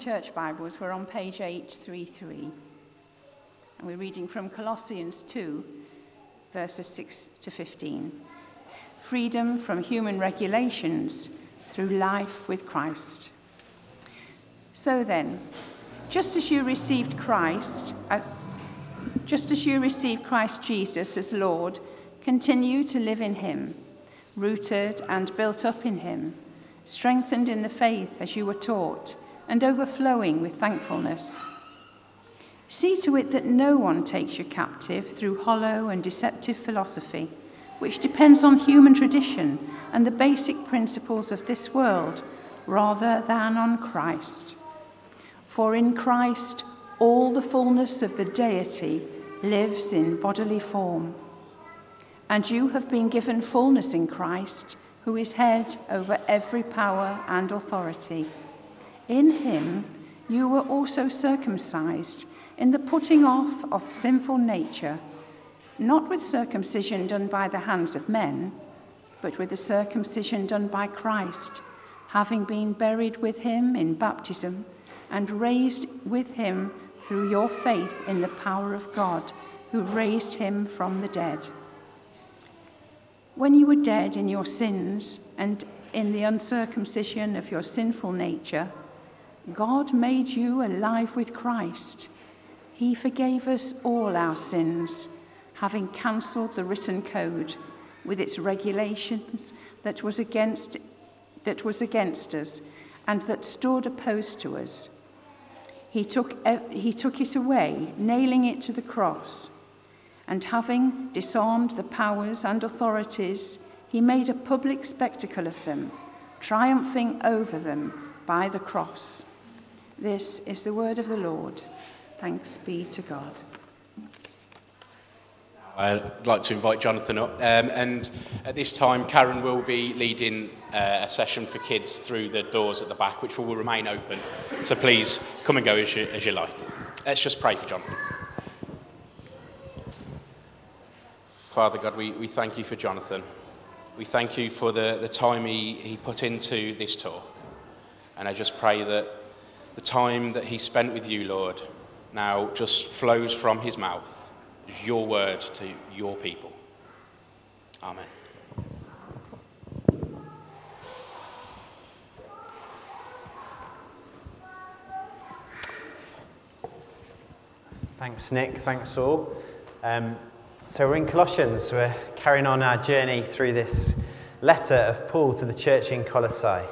church Bibles, we're on page 833. And we're reading from Colossians 2, verses 6 to 15. Freedom from human regulations through life with Christ. So then, just as you received Christ, uh, just as you received Christ Jesus as Lord, continue to live in him, rooted and built up in him, strengthened in the faith as you were taught, and overflowing with thankfulness. See to it that no one takes you captive through hollow and deceptive philosophy, which depends on human tradition and the basic principles of this world rather than on Christ. For in Christ, all the fullness of the deity lives in bodily form. And you have been given fullness in Christ, who is head over every power and authority. In him, you were also circumcised in the putting off of sinful nature, not with circumcision done by the hands of men, but with the circumcision done by Christ, having been buried with him in baptism and raised with him through your faith in the power of God, who raised him from the dead. When you were dead in your sins and in the uncircumcision of your sinful nature, God made you alive with Christ. He forgave us all our sins, having cancelled the written code with its regulations that was against that was against us and that stood opposed to us. He took, he took it away, nailing it to the cross. And having disarmed the powers and authorities, he made a public spectacle of them, triumphing over them by the cross. This is the word of the Lord. Thanks be to God. I'd like to invite Jonathan up. Um, and at this time, Karen will be leading uh, a session for kids through the doors at the back, which will remain open. So please come and go as you, as you like. Let's just pray for Jonathan. Father God, we, we thank you for Jonathan. We thank you for the, the time he, he put into this talk. And I just pray that the time that he spent with you, Lord, now just flows from his mouth as your word to your people. Amen. Thanks, Nick. Thanks, all. Um, so, we're in Colossians. We're carrying on our journey through this letter of Paul to the church in Colossae.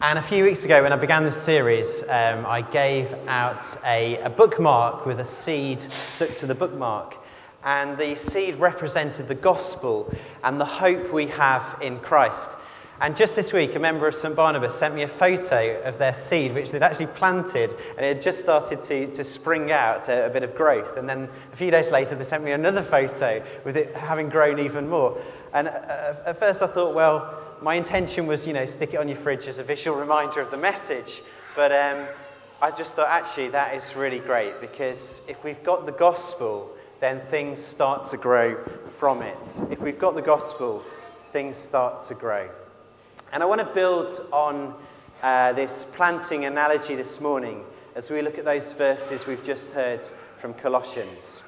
And a few weeks ago, when I began this series, um, I gave out a, a, bookmark with a seed stuck to the bookmark. And the seed represented the gospel and the hope we have in Christ. And just this week, a member of St. Barnabas sent me a photo of their seed, which they'd actually planted, and it had just started to, to spring out a, a bit of growth. And then a few days later, they sent me another photo with it having grown even more. And uh, at first, I thought, well, my intention was, you know, stick it on your fridge as a visual reminder of the message. But um, I just thought, actually, that is really great because if we've got the gospel, then things start to grow from it. If we've got the gospel, things start to grow. And I want to build on uh, this planting analogy this morning as we look at those verses we've just heard from Colossians.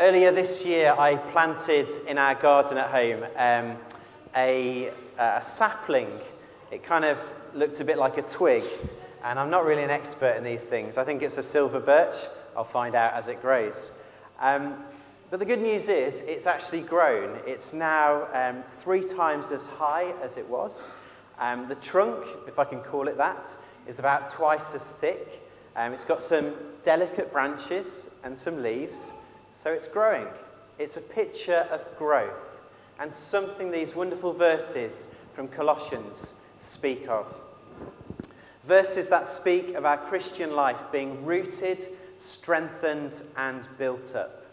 Earlier this year, I planted in our garden at home. Um, a, a sapling. It kind of looked a bit like a twig. And I'm not really an expert in these things. I think it's a silver birch. I'll find out as it grows. Um, but the good news is it's actually grown. It's now um, three times as high as it was. Um, the trunk, if I can call it that, is about twice as thick. Um, it's got some delicate branches and some leaves, so it's growing. It's a picture of growth and something these wonderful verses from Colossians speak of. Verses that speak of our Christian life being rooted, strengthened, and built up.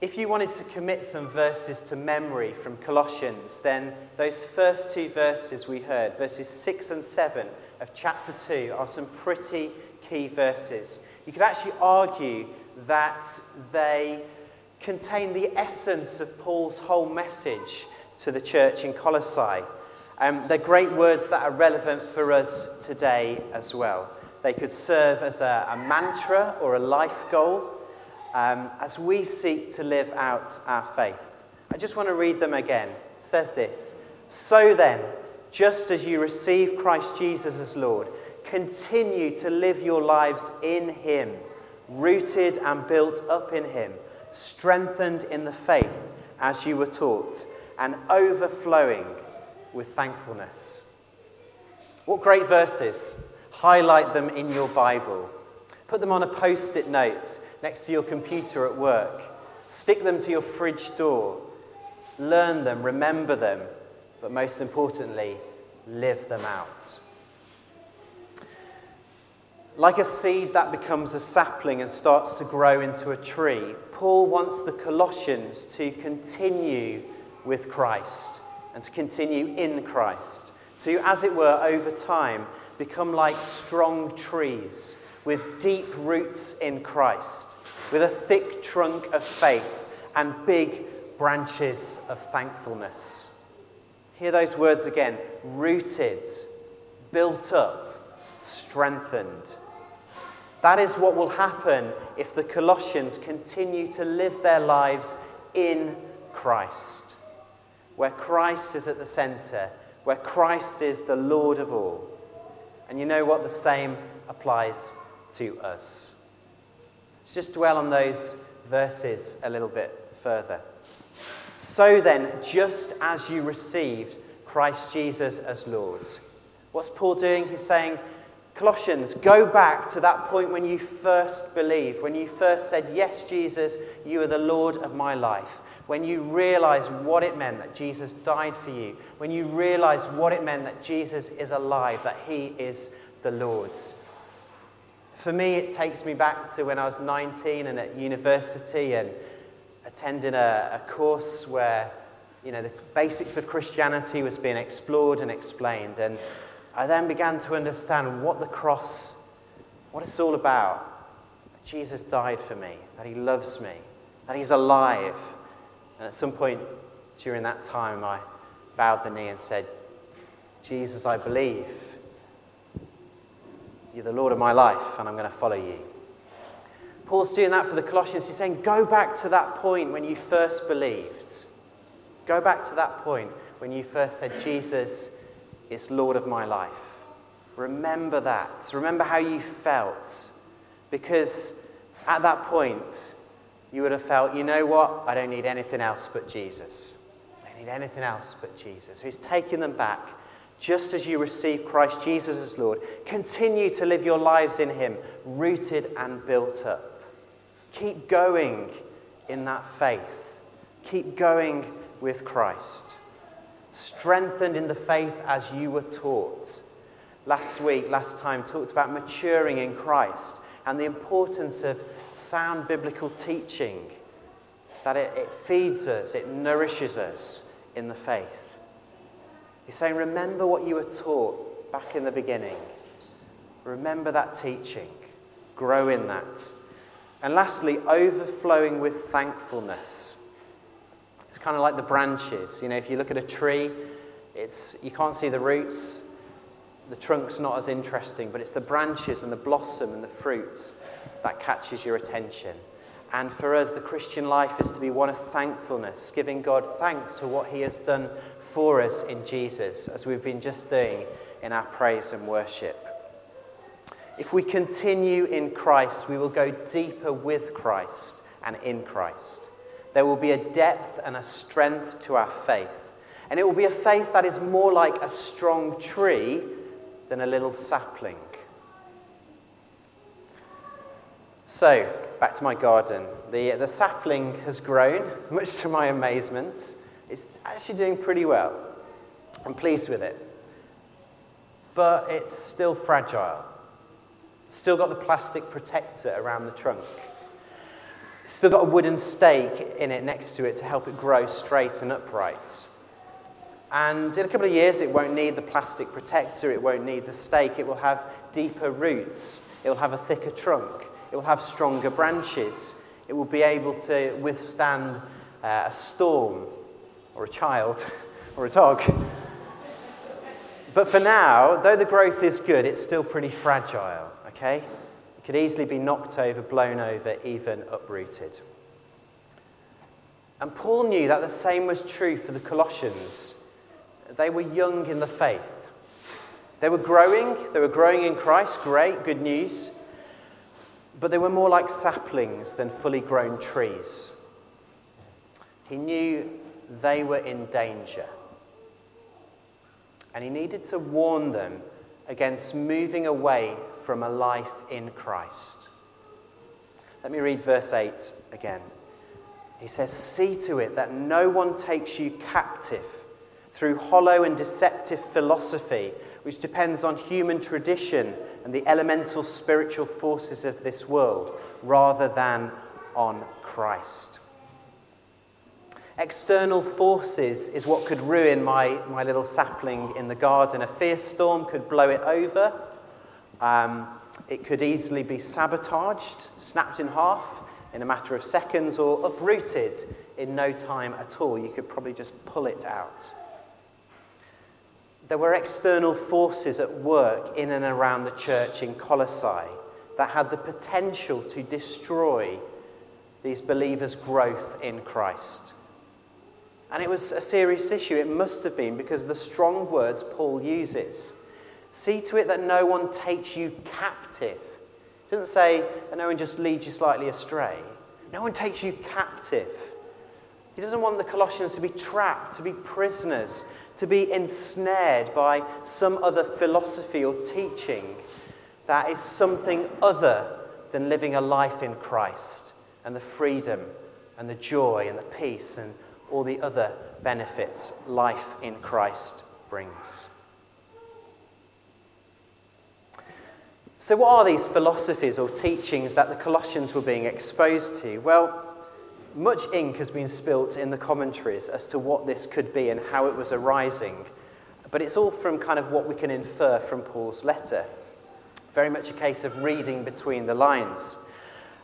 If you wanted to commit some verses to memory from Colossians, then those first two verses we heard, verses 6 and 7 of chapter 2, are some pretty key verses. You could actually argue that they contain the essence of Paul's whole message to the church in Colossae. Um, they're great words that are relevant for us today as well. They could serve as a, a mantra or a life goal um, as we seek to live out our faith. I just want to read them again. It says this So then, just as you receive Christ Jesus as Lord, continue to live your lives in Him, rooted and built up in Him, strengthened in the faith as you were taught, and overflowing with thankfulness. What great verses! Highlight them in your Bible. Put them on a post it note next to your computer at work. Stick them to your fridge door. Learn them, remember them, but most importantly, live them out. Like a seed that becomes a sapling and starts to grow into a tree, Paul wants the Colossians to continue with Christ and to continue in Christ, to, as it were, over time, become like strong trees with deep roots in Christ, with a thick trunk of faith and big branches of thankfulness. Hear those words again rooted, built up, strengthened. That is what will happen if the Colossians continue to live their lives in Christ, where Christ is at the center, where Christ is the Lord of all. And you know what? The same applies to us. Let's just dwell on those verses a little bit further. So then, just as you received Christ Jesus as Lord, what's Paul doing? He's saying, Colossians, go back to that point when you first believed, when you first said, Yes, Jesus, you are the Lord of my life. When you realized what it meant that Jesus died for you. When you realized what it meant that Jesus is alive, that he is the Lord's. For me, it takes me back to when I was 19 and at university and attending a, a course where you know, the basics of Christianity was being explored and explained. And I then began to understand what the cross, what it's all about. Jesus died for me, that he loves me, that he's alive. And at some point during that time, I bowed the knee and said, Jesus, I believe. You're the Lord of my life, and I'm going to follow you. Paul's doing that for the Colossians. He's saying, Go back to that point when you first believed. Go back to that point when you first said, Jesus is Lord of my life. Remember that. Remember how you felt. Because at that point, you would have felt, you know what? I don't need anything else but Jesus. I don't need anything else but Jesus. He's taking them back. Just as you receive Christ Jesus as Lord, continue to live your lives in him, rooted and built up. Keep going in that faith. Keep going with Christ strengthened in the faith as you were taught. Last week, last time, talked about maturing in Christ and the importance of sound biblical teaching, that it, it feeds us, it nourishes us in the faith. He's saying, remember what you were taught back in the beginning. Remember that teaching. Grow in that. And lastly, overflowing with thankfulness. It's kind of like the branches. You know, if you look at a tree, it's, you can't see the roots. The trunk's not as interesting, but it's the branches and the blossom and the fruit that catches your attention. And for us, the Christian life is to be one of thankfulness, giving God thanks for what He has done for us in Jesus, as we've been just doing in our praise and worship. If we continue in Christ, we will go deeper with Christ and in Christ. There will be a depth and a strength to our faith. And it will be a faith that is more like a strong tree than a little sapling. So, back to my garden. The, the sapling has grown, much to my amazement. It's actually doing pretty well. I'm pleased with it. But it's still fragile. still got the plastic protector around the trunk. Still got a wooden stake in it next to it to help it grow straight and upright. And in a couple of years, it won't need the plastic protector, it won't need the stake, it will have deeper roots, it will have a thicker trunk, it will have stronger branches, it will be able to withstand uh, a storm, or a child, or a dog. But for now, though the growth is good, it's still pretty fragile, okay? Could easily be knocked over, blown over, even uprooted. And Paul knew that the same was true for the Colossians. They were young in the faith. They were growing, they were growing in Christ, great, good news. But they were more like saplings than fully grown trees. He knew they were in danger. And he needed to warn them against moving away from a life in Christ. Let me read verse 8 again. He says, See to it that no one takes you captive through hollow and deceptive philosophy, which depends on human tradition and the elemental spiritual forces of this world, rather than on Christ. External forces is what could ruin my, my little sapling in the garden. A fierce storm could blow it over. Um, it could easily be sabotaged, snapped in half in a matter of seconds, or uprooted in no time at all. You could probably just pull it out. There were external forces at work in and around the church in Colossae that had the potential to destroy these believers' growth in Christ. And it was a serious issue. It must have been because of the strong words Paul uses. See to it that no one takes you captive. He doesn't say that no one just leads you slightly astray. No one takes you captive. He doesn't want the Colossians to be trapped, to be prisoners, to be ensnared by some other philosophy or teaching that is something other than living a life in Christ and the freedom and the joy and the peace and all the other benefits life in Christ brings. So, what are these philosophies or teachings that the Colossians were being exposed to? Well, much ink has been spilt in the commentaries as to what this could be and how it was arising, but it's all from kind of what we can infer from Paul's letter. Very much a case of reading between the lines.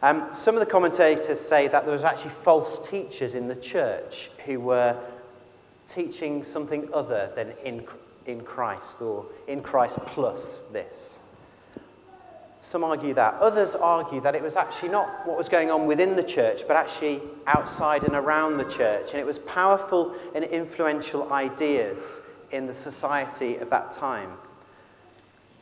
Um, some of the commentators say that there was actually false teachers in the church who were teaching something other than in, in Christ or in Christ plus this. Some argue that. Others argue that it was actually not what was going on within the church, but actually outside and around the church. And it was powerful and influential ideas in the society of that time.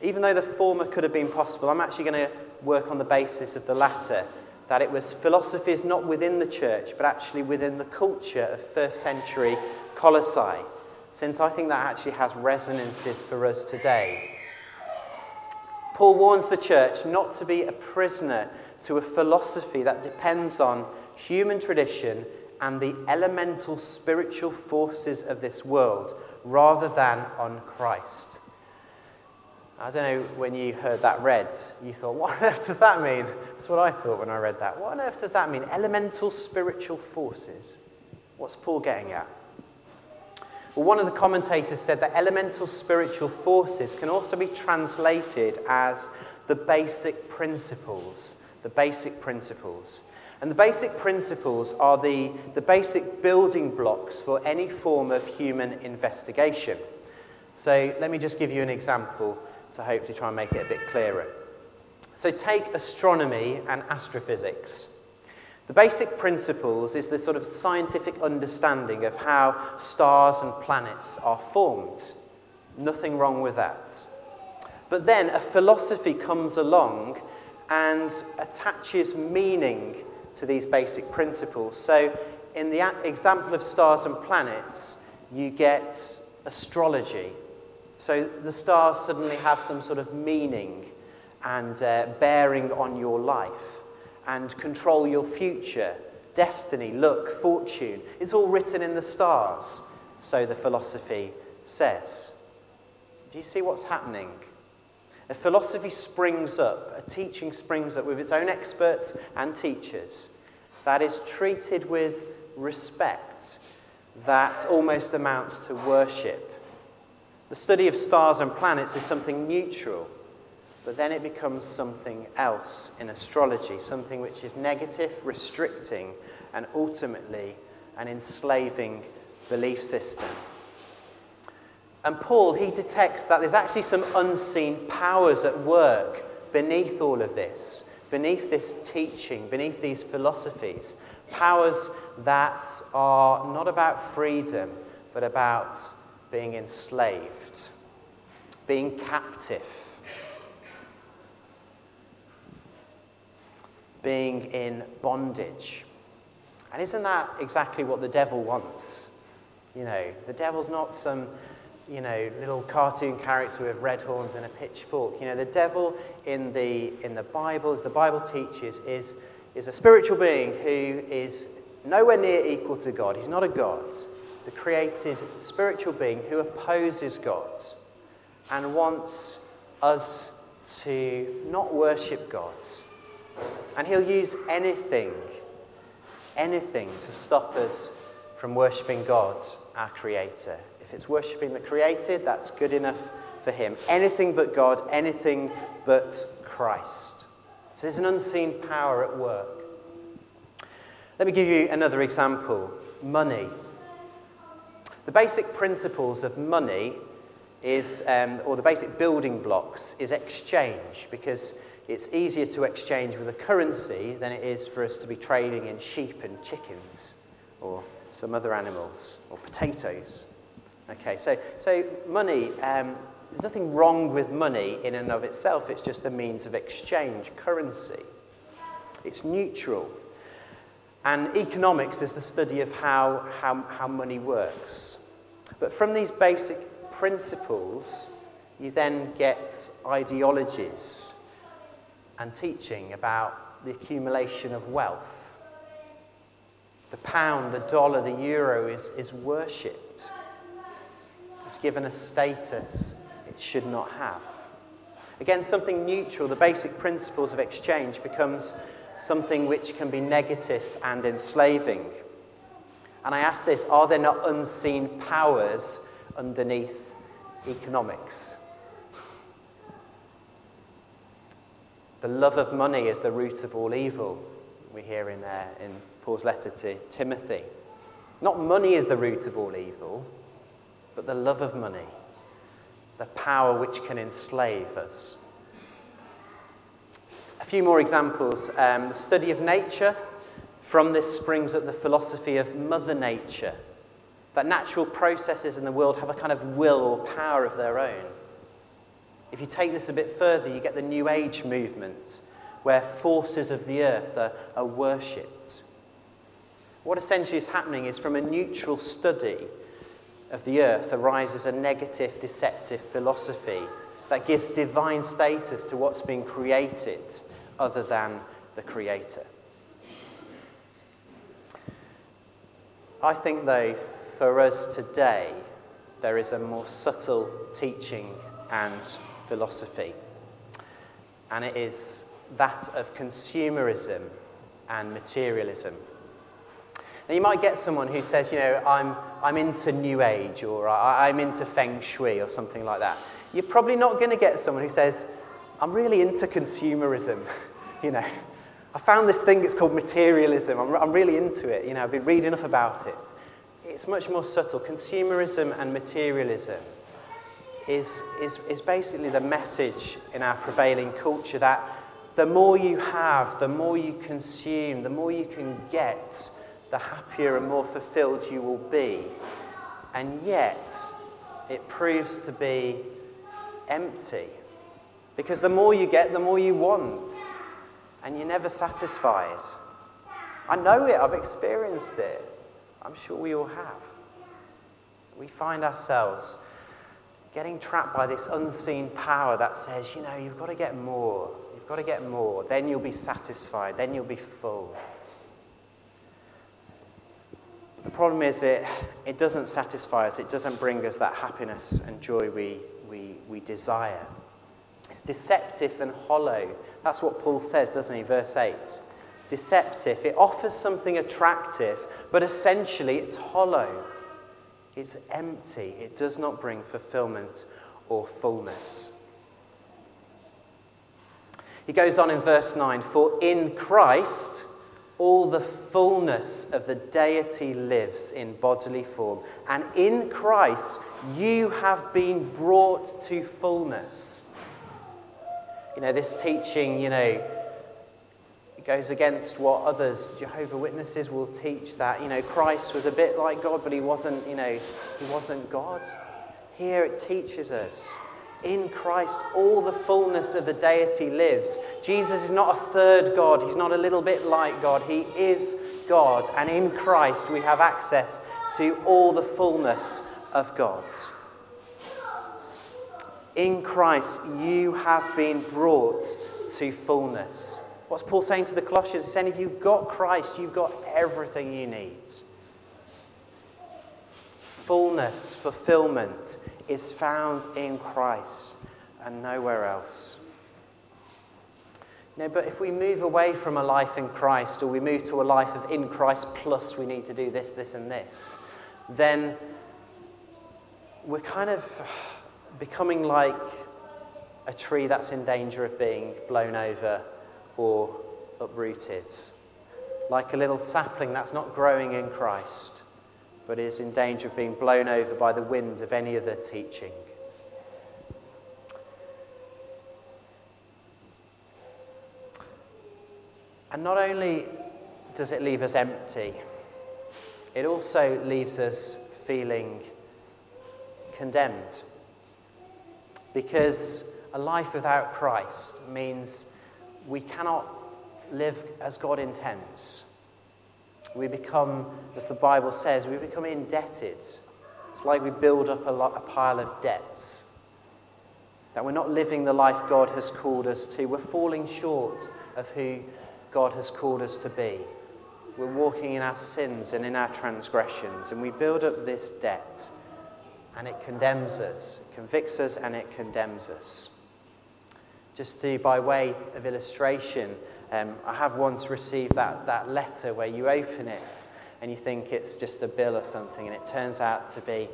Even though the former could have been possible, I'm actually going to work on the basis of the latter that it was philosophies not within the church, but actually within the culture of first century Colossae, since I think that actually has resonances for us today. Paul warns the church not to be a prisoner to a philosophy that depends on human tradition and the elemental spiritual forces of this world rather than on Christ. I don't know when you heard that read, you thought, what on earth does that mean? That's what I thought when I read that. What on earth does that mean? Elemental spiritual forces. What's Paul getting at? Well, one of the commentators said that elemental spiritual forces can also be translated as the basic principles. The basic principles. And the basic principles are the, the basic building blocks for any form of human investigation. So let me just give you an example to hopefully try and make it a bit clearer. So, take astronomy and astrophysics. The basic principles is the sort of scientific understanding of how stars and planets are formed. Nothing wrong with that. But then a philosophy comes along and attaches meaning to these basic principles. So, in the example of stars and planets, you get astrology, so the stars suddenly have some sort of meaning and uh, bearing on your life and control your future, destiny, luck, fortune. It's all written in the stars, so the philosophy says. Do you see what's happening? A philosophy springs up, a teaching springs up with its own experts and teachers that is treated with respect that almost amounts to worship. The study of stars and planets is something neutral, but then it becomes something else in astrology, something which is negative, restricting, and ultimately an enslaving belief system. And Paul, he detects that there's actually some unseen powers at work beneath all of this, beneath this teaching, beneath these philosophies. Powers that are not about freedom, but about being enslaved, being captive, being in bondage. And isn't that exactly what the devil wants? You know, the devil's not some, you know, little cartoon character with red horns and a pitchfork. You know, the devil in the, in the Bible, as the Bible teaches, is, is a spiritual being who is nowhere near equal to God. He's not a God. He's a created spiritual being who opposes God and wants us to not worship God. And he'll use anything anything to stop us from worshipping God, our Creator. If it's worshipping the created, that's good enough for Him. Anything but God, anything but Christ. So there's an unseen power at work. Let me give you another example money. The basic principles of money is, um, or the basic building blocks, is exchange because it's easier to exchange with a currency than it is for us to be trading in sheep and chickens or some other animals or potatoes. Okay, so, so money, um, there's nothing wrong with money in and of itself, it's just a means of exchange, currency. It's neutral. And economics is the study of how, how, how money works. But from these basic principles, you then get ideologies and teaching about the accumulation of wealth. The pound, the dollar, the euro is, is worshipped. It's given a status it should not have. Again, something neutral, the basic principles of exchange, becomes something which can be negative and enslaving. And I ask this are there not unseen powers underneath economics? The love of money is the root of all evil, we hear in, uh, in Paul's letter to Timothy. Not money is the root of all evil, but the love of money, the power which can enslave us. A few more examples. Um, the study of nature. From this springs the philosophy of Mother Nature, that natural processes in the world have a kind of will or power of their own. If you take this a bit further, you get the New Age movement, where forces of the earth are, are worshipped. What essentially is happening is from a neutral study of the earth arises a negative, deceptive philosophy that gives divine status to what's been created other than the Creator. I think, though, for us today, there is a more subtle teaching and philosophy, and it is that of consumerism and materialism. Now, you might get someone who says, you know, I'm, I'm into New Age or I'm into Feng Shui or something like that. You're probably not going to get someone who says, I'm really into consumerism. you know, I found this thing, it's called materialism. I'm, I'm really into it. You know, I've been reading up about it. It's much more subtle. Consumerism and materialism is, is, is basically the message in our prevailing culture that the more you have, the more you consume, the more you can get, the happier and more fulfilled you will be. And yet, it proves to be empty. Because the more you get, the more you want. And you're never satisfied. I know it, I've experienced it. I'm sure we all have. We find ourselves getting trapped by this unseen power that says, you know, you've got to get more. You've got to get more. Then you'll be satisfied. Then you'll be full. The problem is it, it doesn't satisfy us. It doesn't bring us that happiness and joy we, we, we desire. It's deceptive and hollow. That's what Paul says, doesn't he? Verse 8. Deceptive. It offers something attractive, but essentially it's hollow. It's empty. It does not bring fulfillment or fullness. He goes on in verse 9 For in Christ all the fullness of the deity lives in bodily form. And in Christ, you have been brought to fullness. You know, this teaching, you know, goes against what others, Jehovah Witnesses, will teach that, you know, Christ was a bit like God, but he wasn't, you know, he wasn't God. Here it teaches us in Christ, all the fullness of the deity lives. Jesus is not a third God, he's not a little bit like God. He is God, and in Christ we have access to all the fullness of God's. In Christ, you have been brought to fullness. What's Paul saying to the Colossians? He's saying, if you've got Christ, you've got everything you need. Fullness, fulfillment is found in Christ and nowhere else. Know, but if we move away from a life in Christ or we move to a life of in Christ plus we need to do this, this, and this, then we're kind of becoming like a tree that's in danger of being blown over or uprooted. Like a little sapling that's not growing in Christ but is in danger of being blown over by the wind of any other teaching. And not only does it leave us empty, it also leaves us feeling condemned. Because a life without Christ means we cannot live as God intends. We become, as the Bible says, we become indebted. It's like we build up a, lot, a pile of debts. That we're not living the life God has called us to. We're falling short of who God has called us to be. We're walking in our sins and in our transgressions, and we build up this debt, and it condemns us, it convicts us, and it condemns us. Just to, by way of illustration, um, I have once received that, that letter where you open it and you think it's just a bill or something, and it turns out to be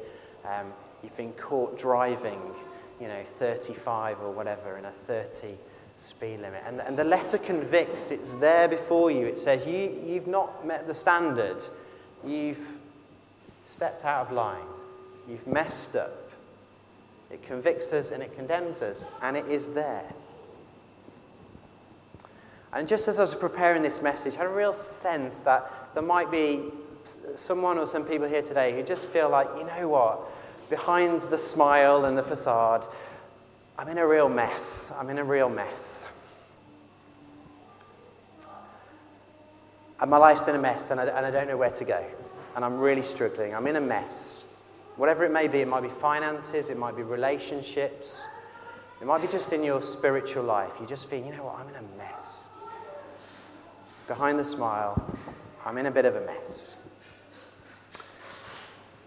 um, you've been caught driving, you know, 35 or whatever in a 30 speed limit. And, and the letter convicts, it's there before you. It says, you, You've not met the standard, you've stepped out of line, you've messed up. It convicts us and it condemns us, and it is there. And just as I was preparing this message, I had a real sense that there might be someone or some people here today who just feel like, you know what, behind the smile and the facade, I'm in a real mess. I'm in a real mess. And my life's in a mess, and I, and I don't know where to go. And I'm really struggling. I'm in a mess. Whatever it may be, it might be finances, it might be relationships, it might be just in your spiritual life. You just feel, you know what, I'm in a mess behind the smile, I'm in a bit of a mess.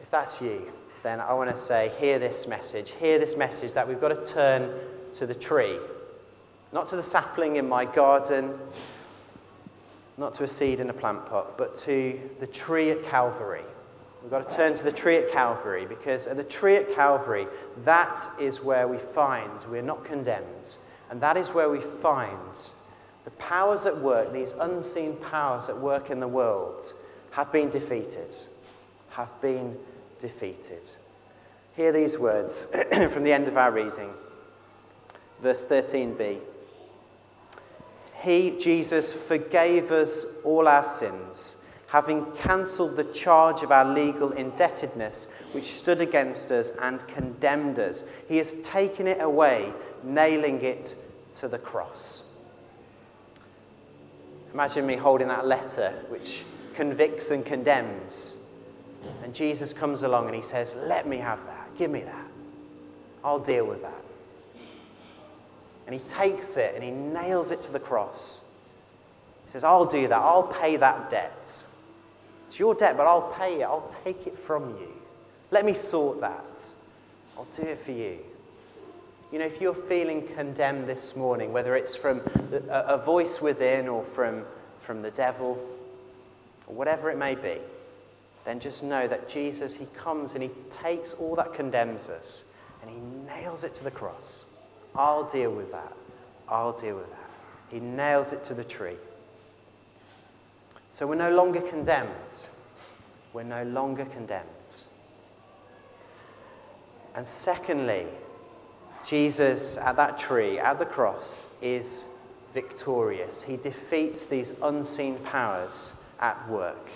If that's you, then I want to say, hear this message. Hear this message that we've got to turn to the tree, not to the sapling in my garden, not to a seed in a plant pot, but to the tree at Calvary. We've got to turn to the tree at Calvary because at the tree at Calvary, that is where we find we're not condemned. And that is where we find the powers at work, these unseen powers at work in the world, have been defeated. Have been defeated. Hear these words from the end of our reading. Verse 13b. He, Jesus, forgave us all our sins, having cancelled the charge of our legal indebtedness which stood against us and condemned us. He has taken it away, nailing it to the cross. Imagine me holding that letter which convicts and condemns. And Jesus comes along and he says, Let me have that. Give me that. I'll deal with that. And he takes it and he nails it to the cross. He says, I'll do that. I'll pay that debt. It's your debt, but I'll pay it. I'll take it from you. Let me sort that. I'll do it for you. You know, if you're feeling condemned this morning, whether it's from a, voice within or from, from the devil, or whatever it may be, then just know that Jesus, He comes and He takes all that condemns us and He nails it to the cross. I'll deal with that. I'll deal with that. He nails it to the tree. So we're no longer condemned. We're no longer condemned. And secondly, Jesus at that tree, at the cross, is victorious. He defeats these unseen powers at work.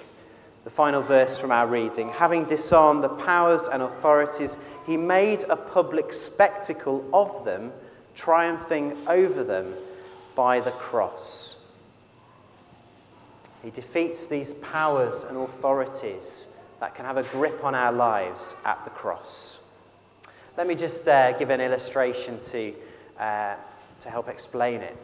The final verse from our reading having disarmed the powers and authorities, he made a public spectacle of them, triumphing over them by the cross. He defeats these powers and authorities that can have a grip on our lives at the cross. Let me just uh, give an illustration to, uh, to help explain it.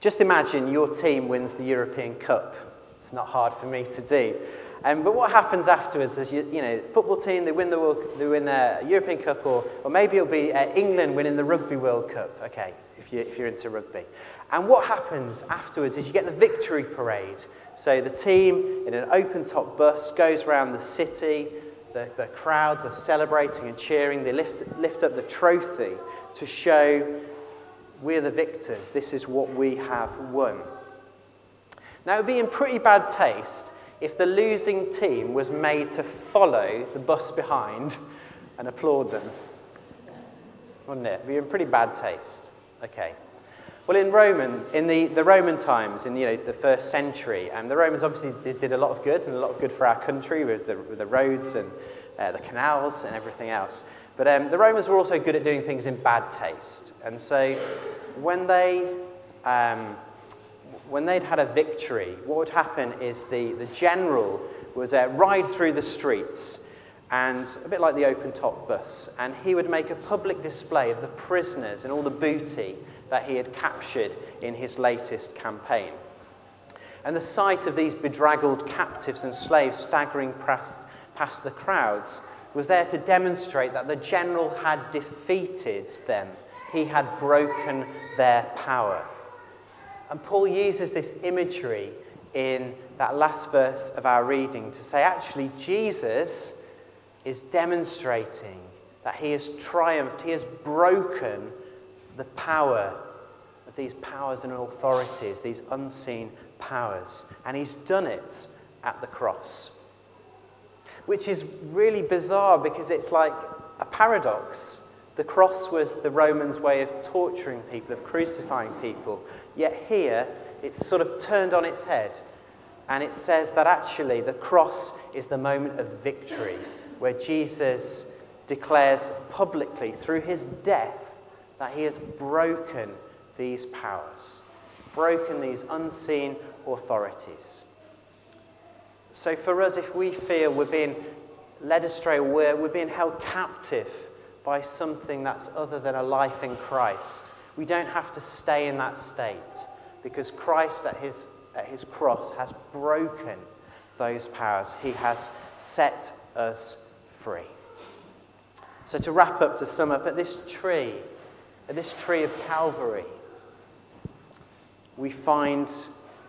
Just imagine your team wins the European Cup. It's not hard for me to do. Um, but what happens afterwards is, you, you know, football team, they win the World, they win a European Cup, or, or maybe it'll be uh, England winning the Rugby World Cup, okay, if, you, if you're into rugby. And what happens afterwards is you get the victory parade. So the team in an open top bus goes around the city, the, the crowds are celebrating and cheering, they lift, lift up the trophy to show we're the victors, this is what we have won. Now, it would be in pretty bad taste if the losing team was made to follow the bus behind and applaud them. Wouldn't it? It would be in pretty bad taste. Okay. Well, in Roman, in the, the Roman times, in you know, the first century, um, the Romans obviously did, did, a lot of good and a lot of good for our country with the, with the roads and uh, the canals and everything else. But um, the Romans were also good at doing things in bad taste. And so when they um, when they'd had a victory, what would happen is the, the general would uh, ride through the streets, and a bit like the open top bus, and he would make a public display of the prisoners and all the booty that he had captured in his latest campaign. And the sight of these bedraggled captives and slaves staggering past, past the crowds was there to demonstrate that the general had defeated them. He had broken their power. And Paul uses this imagery in that last verse of our reading to say actually, Jesus is demonstrating that he has triumphed, he has broken the power of these powers and authorities, these unseen powers. And he's done it at the cross. Which is really bizarre because it's like a paradox. The cross was the Romans' way of torturing people, of crucifying people. Yet here, it's sort of turned on its head. And it says that actually the cross is the moment of victory, where Jesus declares publicly through his death that he has broken these powers, broken these unseen authorities. So for us, if we feel we're being led astray, we're, we're being held captive by something that's other than a life in Christ. We don't have to stay in that state because Christ at his, at his cross has broken those powers. He has set us free. So, to wrap up, to sum up, at this tree, at this tree of Calvary, we find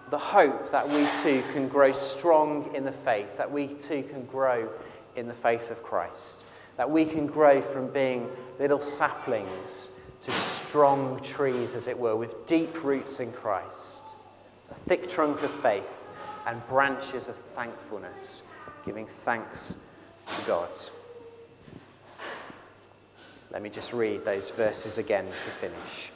the hope that we too can grow strong in the faith, that we too can grow in the faith of Christ that we can grow from being little saplings to strong trees, as it were, with deep roots in Christ, a thick trunk of faith, and branches of thankfulness, giving thanks to God. Let me just read those verses again to finish.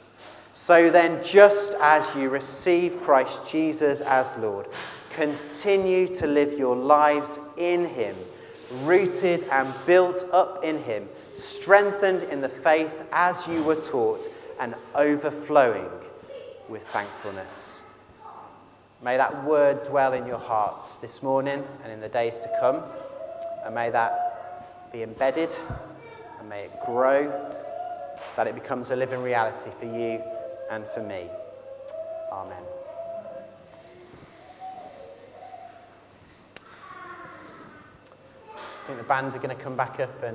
So then, just as you receive Christ Jesus as Lord, continue to live your lives in Him rooted and built up in him, strengthened in the faith as you were taught, and overflowing with thankfulness. May that word dwell in your hearts this morning and in the days to come, and may that be embedded and may it grow, that it becomes a living reality for you and for me. Amen. I think the band are going to come back up and